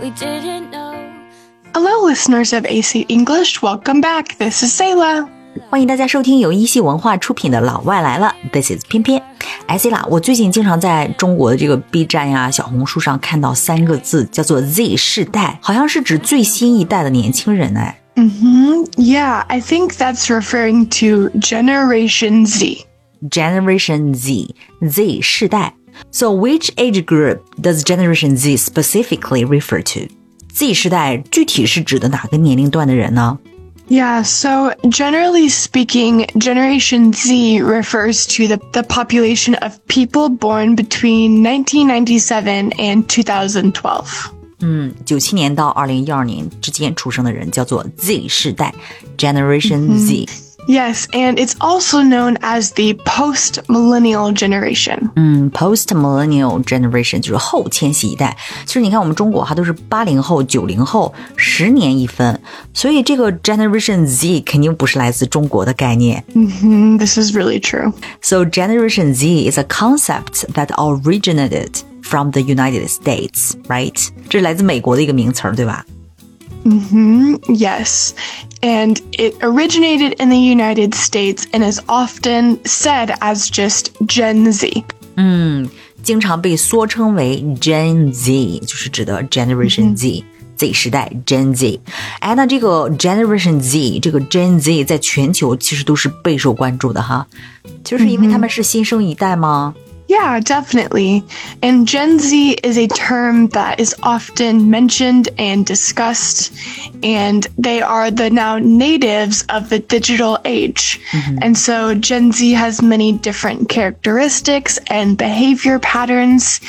we didn't know. Hello, listeners of AC English. Welcome back. This is Selah. 欢迎大家收听由一席文化出品的《老外来了》，This is 翩翩。哎，西啦，我最近经常在中国的这个 B 站呀、啊、小红书上看到三个字，叫做 Z 世代，好像是指最新一代的年轻人哎。嗯哼，Yeah, I think that's referring to Generation Z. Generation Z，Z 世代。So which age group does Generation Z specifically refer to? Z 世代具体是指的哪个年龄段的人呢？Yeah, so generally speaking, Generation Z refers to the, the population of people born between 1997 and 2012. 嗯，九七年到二零一二年之间出生的人叫做 Z 世代，Generation Z。 Yes, and it's also known as the post-millennial generation. 嗯，post-millennial generation 就是后千禧一代。其实你看，我们中国哈都是八零后、九零后，十年一分，所以这个 Generation Z 肯定不是来自中国的概念。Mm-hmm, this is really true. So Generation Z is a concept that originated from the United States, right? 这是来自美国的一个名词儿，对吧 ？Mm-hmm, yes. And it originated in the United States and is often said as just Gen Z. 嗯，经常被缩称为 Gen Z，就是指的 Generation Z。Z 时代 Gen Z，哎，那这个 Generation Z 这个 Gen Z 在全球其实都是备受关注的哈，就是因为他们是新生一代吗 ？yeah, definitely. And Gen Z is a term that is often mentioned and discussed, and they are the now natives of the digital age. Mm-hmm. And so Gen Z has many different characteristics and behavior patterns,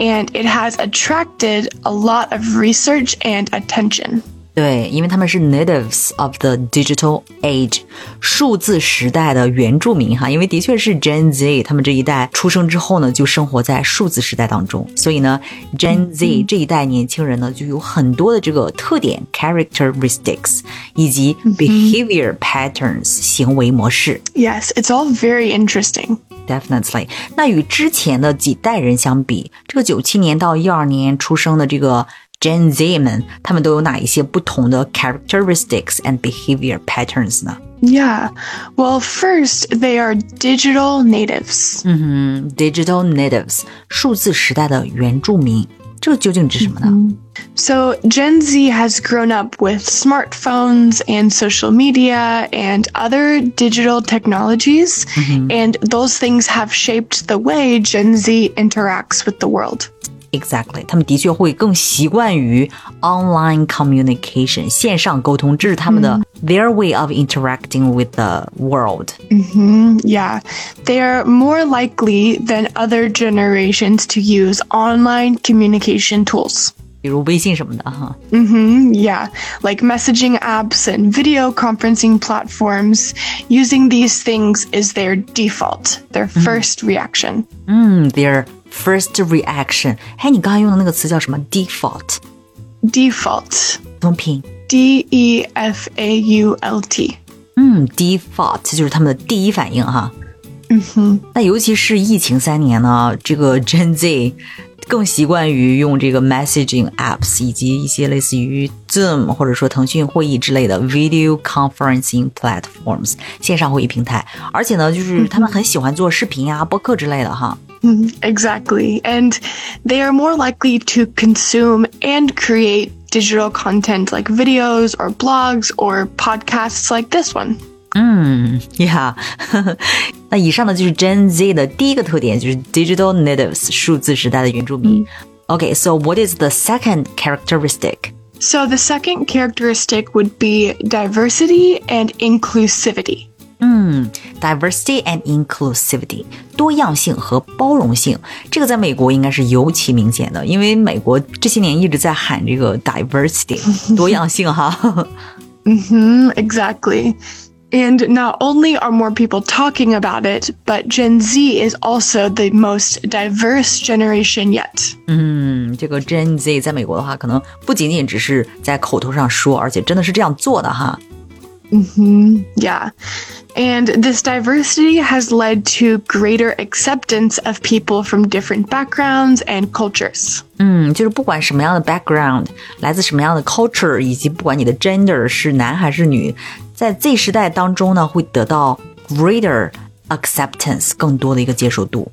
and it has attracted a lot of research and attention. 对，因为他们是 natives of the digital age，数字时代的原住民哈。因为的确是 Gen Z，他们这一代出生之后呢，就生活在数字时代当中，所以呢，Gen Z 这一代年轻人呢，就有很多的这个特点 characteristics 以及 behavior patterns 行为模式。Yes, it's all very interesting. Definitely，那与之前的几代人相比，这个九七年到一二年出生的这个 Gen Z 们，他们都有哪一些不同的 characteristics and behavior patterns 呢？Yeah, well, first they are digital natives. 嗯哼，digital natives，数字时代的原住民。这究竟指什么呢？So Gen Z has grown up with smartphones and social media and other digital technologies, mm-hmm. and those things have shaped the way Gen Z interacts with the world. Exactly，他们的确会更习惯于 online communication 线上沟通，这是他们的 their way of interacting with the world. Mm-hmm, yeah, they are more likely than other generations to use online communication tools. 比如微信什么的哈。Mm-hmm, yeah, like messaging apps and video conferencing platforms. Using these things is their default, their mm. first reaction. Mm, their first reaction。哎，你刚才用的那个词叫什么？default。default 怎么拼？D E F A U L T。嗯，default 就是他们的第一反应哈。嗯哼。那尤其是疫情三年呢，这个 Gen Z 更习惯于用这个 messaging apps 以及一些类似于 Zoom 或者说腾讯会议之类的 video conferencing platforms 线上会议平台，而且呢，就是他们很喜欢做视频呀、播客之类的哈。Mm-hmm. Exactly. And they are more likely to consume and create digital content like videos or blogs or podcasts like this one. 嗯，Yeah，那以上呢就是 Gen Z 的第一个特点，就是 digital natives 数字时代的原住民。Okay, so what is the second characteristic? So the second characteristic would be diversity and inclusivity. 嗯，diversity and inclusivity，多样性和包容性，这个在美国应该是尤其明显的，因为美国这些年一直在喊这个 diversity，多样性哈。嗯哼，exactly. And not only are more people talking about it, but Gen Z is also the most diverse generation yet. 嗯，这个 Gen Z 在美国的话，可能不仅仅只是在口头上说，而且真的是这样做的哈。 嗯哼，Yeah. And this diversity has led to greater acceptance of people from different backgrounds and cultures. 嗯，就是不管什么样的 background，来自什么样的 culture，以及不管你的 gender 是男还是女，在 Z 时代当中呢，会得到 greater acceptance 更多的一个接受度。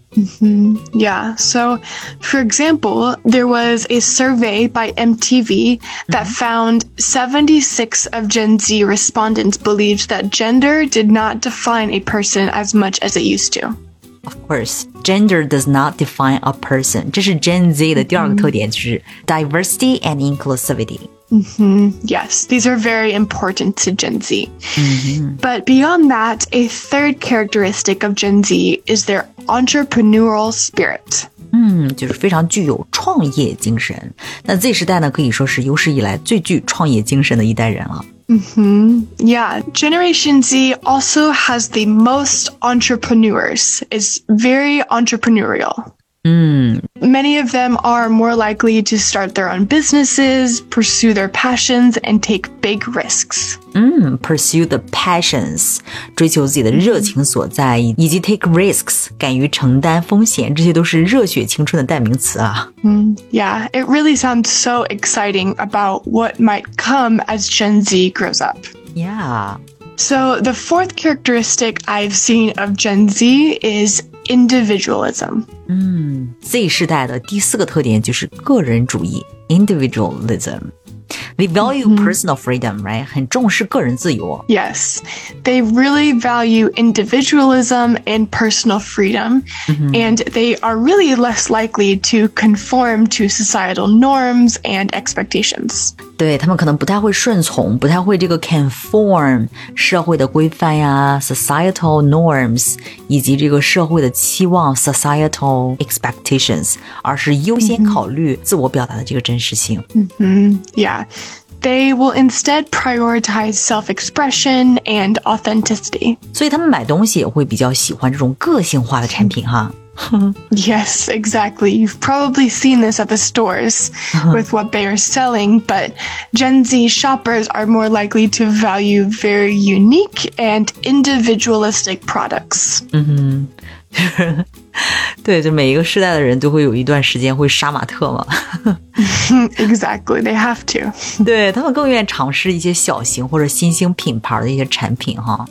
Yeah. So, for example, there was a survey by MTV that found 76 of Gen Z respondents believed that gender did not define a person as much as it used to. Of course, gender does not define a person. 这是 Gen Z 的第二个特点，就是 diversity and inclusivity. Yes, these are very important to Gen Z. But beyond that, a third characteristic of Gen Z is their entrepreneurial spirit. 嗯，就是非常具有创业精神。那 Z 时代呢，可以说是有史以来最具创业精神的一代人了。 Mm-hmm. Yeah, Generation Z also has the most entrepreneurs. It's very entrepreneurial. Many of them are more likely to start their own businesses, pursue their passions, and take big risks. 嗯，pursue the passions，追求自己的热情所在，以及 take risks，敢于承担风险，这些都是热血青春的代名词啊。 Yeah, it really sounds so exciting about what might come as Gen Z grows up. Yeah， So, the fourth characteristic I've seen of Gen Z is individualism. Z 世代的第四个特点就是个人主义 （individualism）。They value personal freedom, right？很重视个人自由。 Yes, they really value individualism and personal freedom, and they are really less likely to conform to societal norms and expectations. 对他们可能不太会顺从，不太会这个 conform 社会的规范呀，societal norms 以及这个社会的期望 societal expectations，而是优先考虑自我表达的这个真实性。 Yeah, they will instead prioritize self expression and authenticity. 所以他们买东西也会比较喜欢这种个性化的产品哈。 Yes, exactly. You've probably seen this at the stores with what they are selling, but Gen Z shoppers are more likely to value very unique and individualistic products. 对，就每一个世代的人都会有一段时间会杀马特嘛。 exactly, they have to. 对他们更愿意尝试一些小型或者新兴品牌的一些产品哈。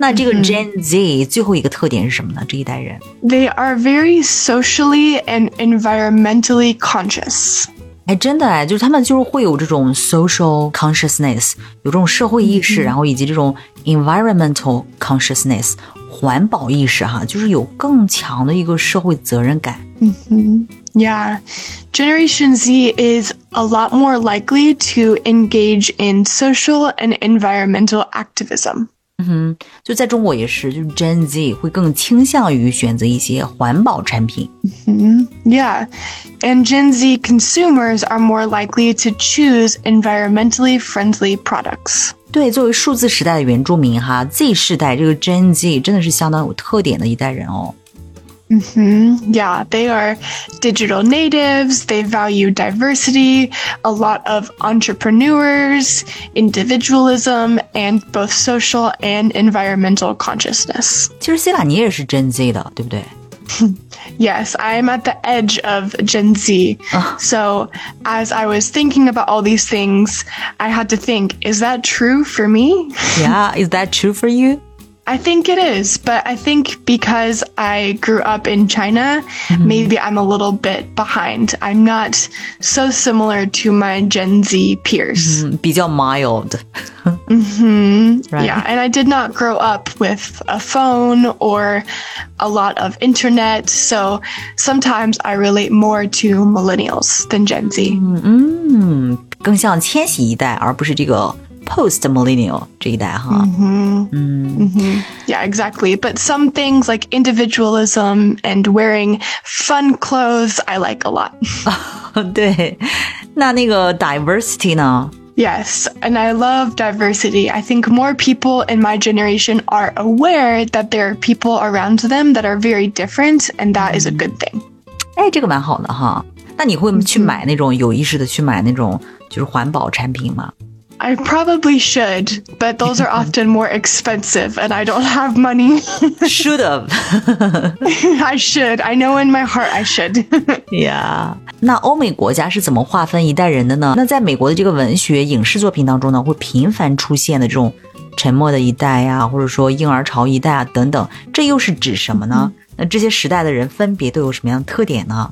那这个 Gen Z 最后一个特点是什么呢？这一代人， They are very socially and environmentally conscious. 哎，真的哎，就是他们就是会有这种 social consciousness，有这种社会意识，然后以及这种 environmental consciousness，环保意识哈，就是有更强的一个社会责任感。 Yeah. Generation Z is a lot more likely to engage in social and environmental activism. 就在中国也是，就是 Gen Z 会更倾向于选择一些环保产品。Yeah. And Gen Z consumers are more likely to choose environmentally friendly products. 对，作为数字时代的原住民哈，Z 世代这个 Gen Z 真的是相当有特点的一代人哦。Yeah, they are digital natives. They value diversity, a lot of entrepreneurs, individualism, and both social and environmental consciousness. 其实 C 拉你也是 Gen Z 的，对不对？ Yes, I am at the edge of Gen Z. So, as I was thinking about all these things, I had to think, is that true for me? Yeah, is that true for you? I think it is, but I think because I grew up in China, maybe I'm a little bit behind. I'm not so similar to my Gen Z peers. 嗯，比较 mild。 Right. Yeah, and I did not grow up with a phone or a lot of internet, so sometimes I relate more to millennials than Gen Z. 嗯，更像千禧一代，而不是这个 post millennial 这一代哈。 Yeah, exactly. But some things like individualism and wearing fun clothes, I like a lot. 对，那那个 diversity 呢？ Yes, and I love diversity. I think more people in my generation are aware that there are people around them that are very different, and that is a good thing. 哎，这个蛮好的哈。那你会去买那种有意识的去买那种就是环保产品吗？ I probably should, but those are often more expensive and I don't have money. Should have. I should. I know in my heart I should. yeah. 那欧美国家是怎么划分一代人的呢？那在美国的这个文学、影视作品当中呢，会频繁出现的这种沉默的一代呀，或者说婴儿潮一代啊等等，这又是指什么呢？那这些时代的人分别都有什么样的特点呢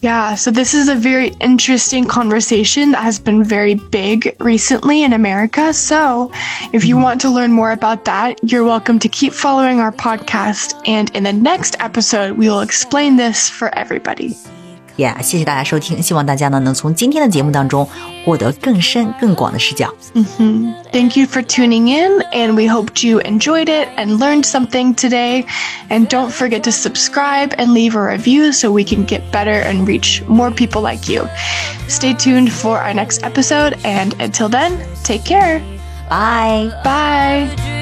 ？Yeah, so this is a very interesting conversation that has been very big recently in America. So, if you mm-hmm. want to learn more about that, you're welcome to keep following our podcast. And in the next episode, we will explain this for everybody. Yeah，谢谢大家收听，希望大家呢能从今天的节目当中获得更深更广的视角。Mm-hmm. Thank you for tuning in, and we hoped you enjoyed it and learned something today. And don't forget to subscribe and leave a review so we can get better and reach more people like you. Stay tuned for our next episode, and until then, take care. Bye. Bye.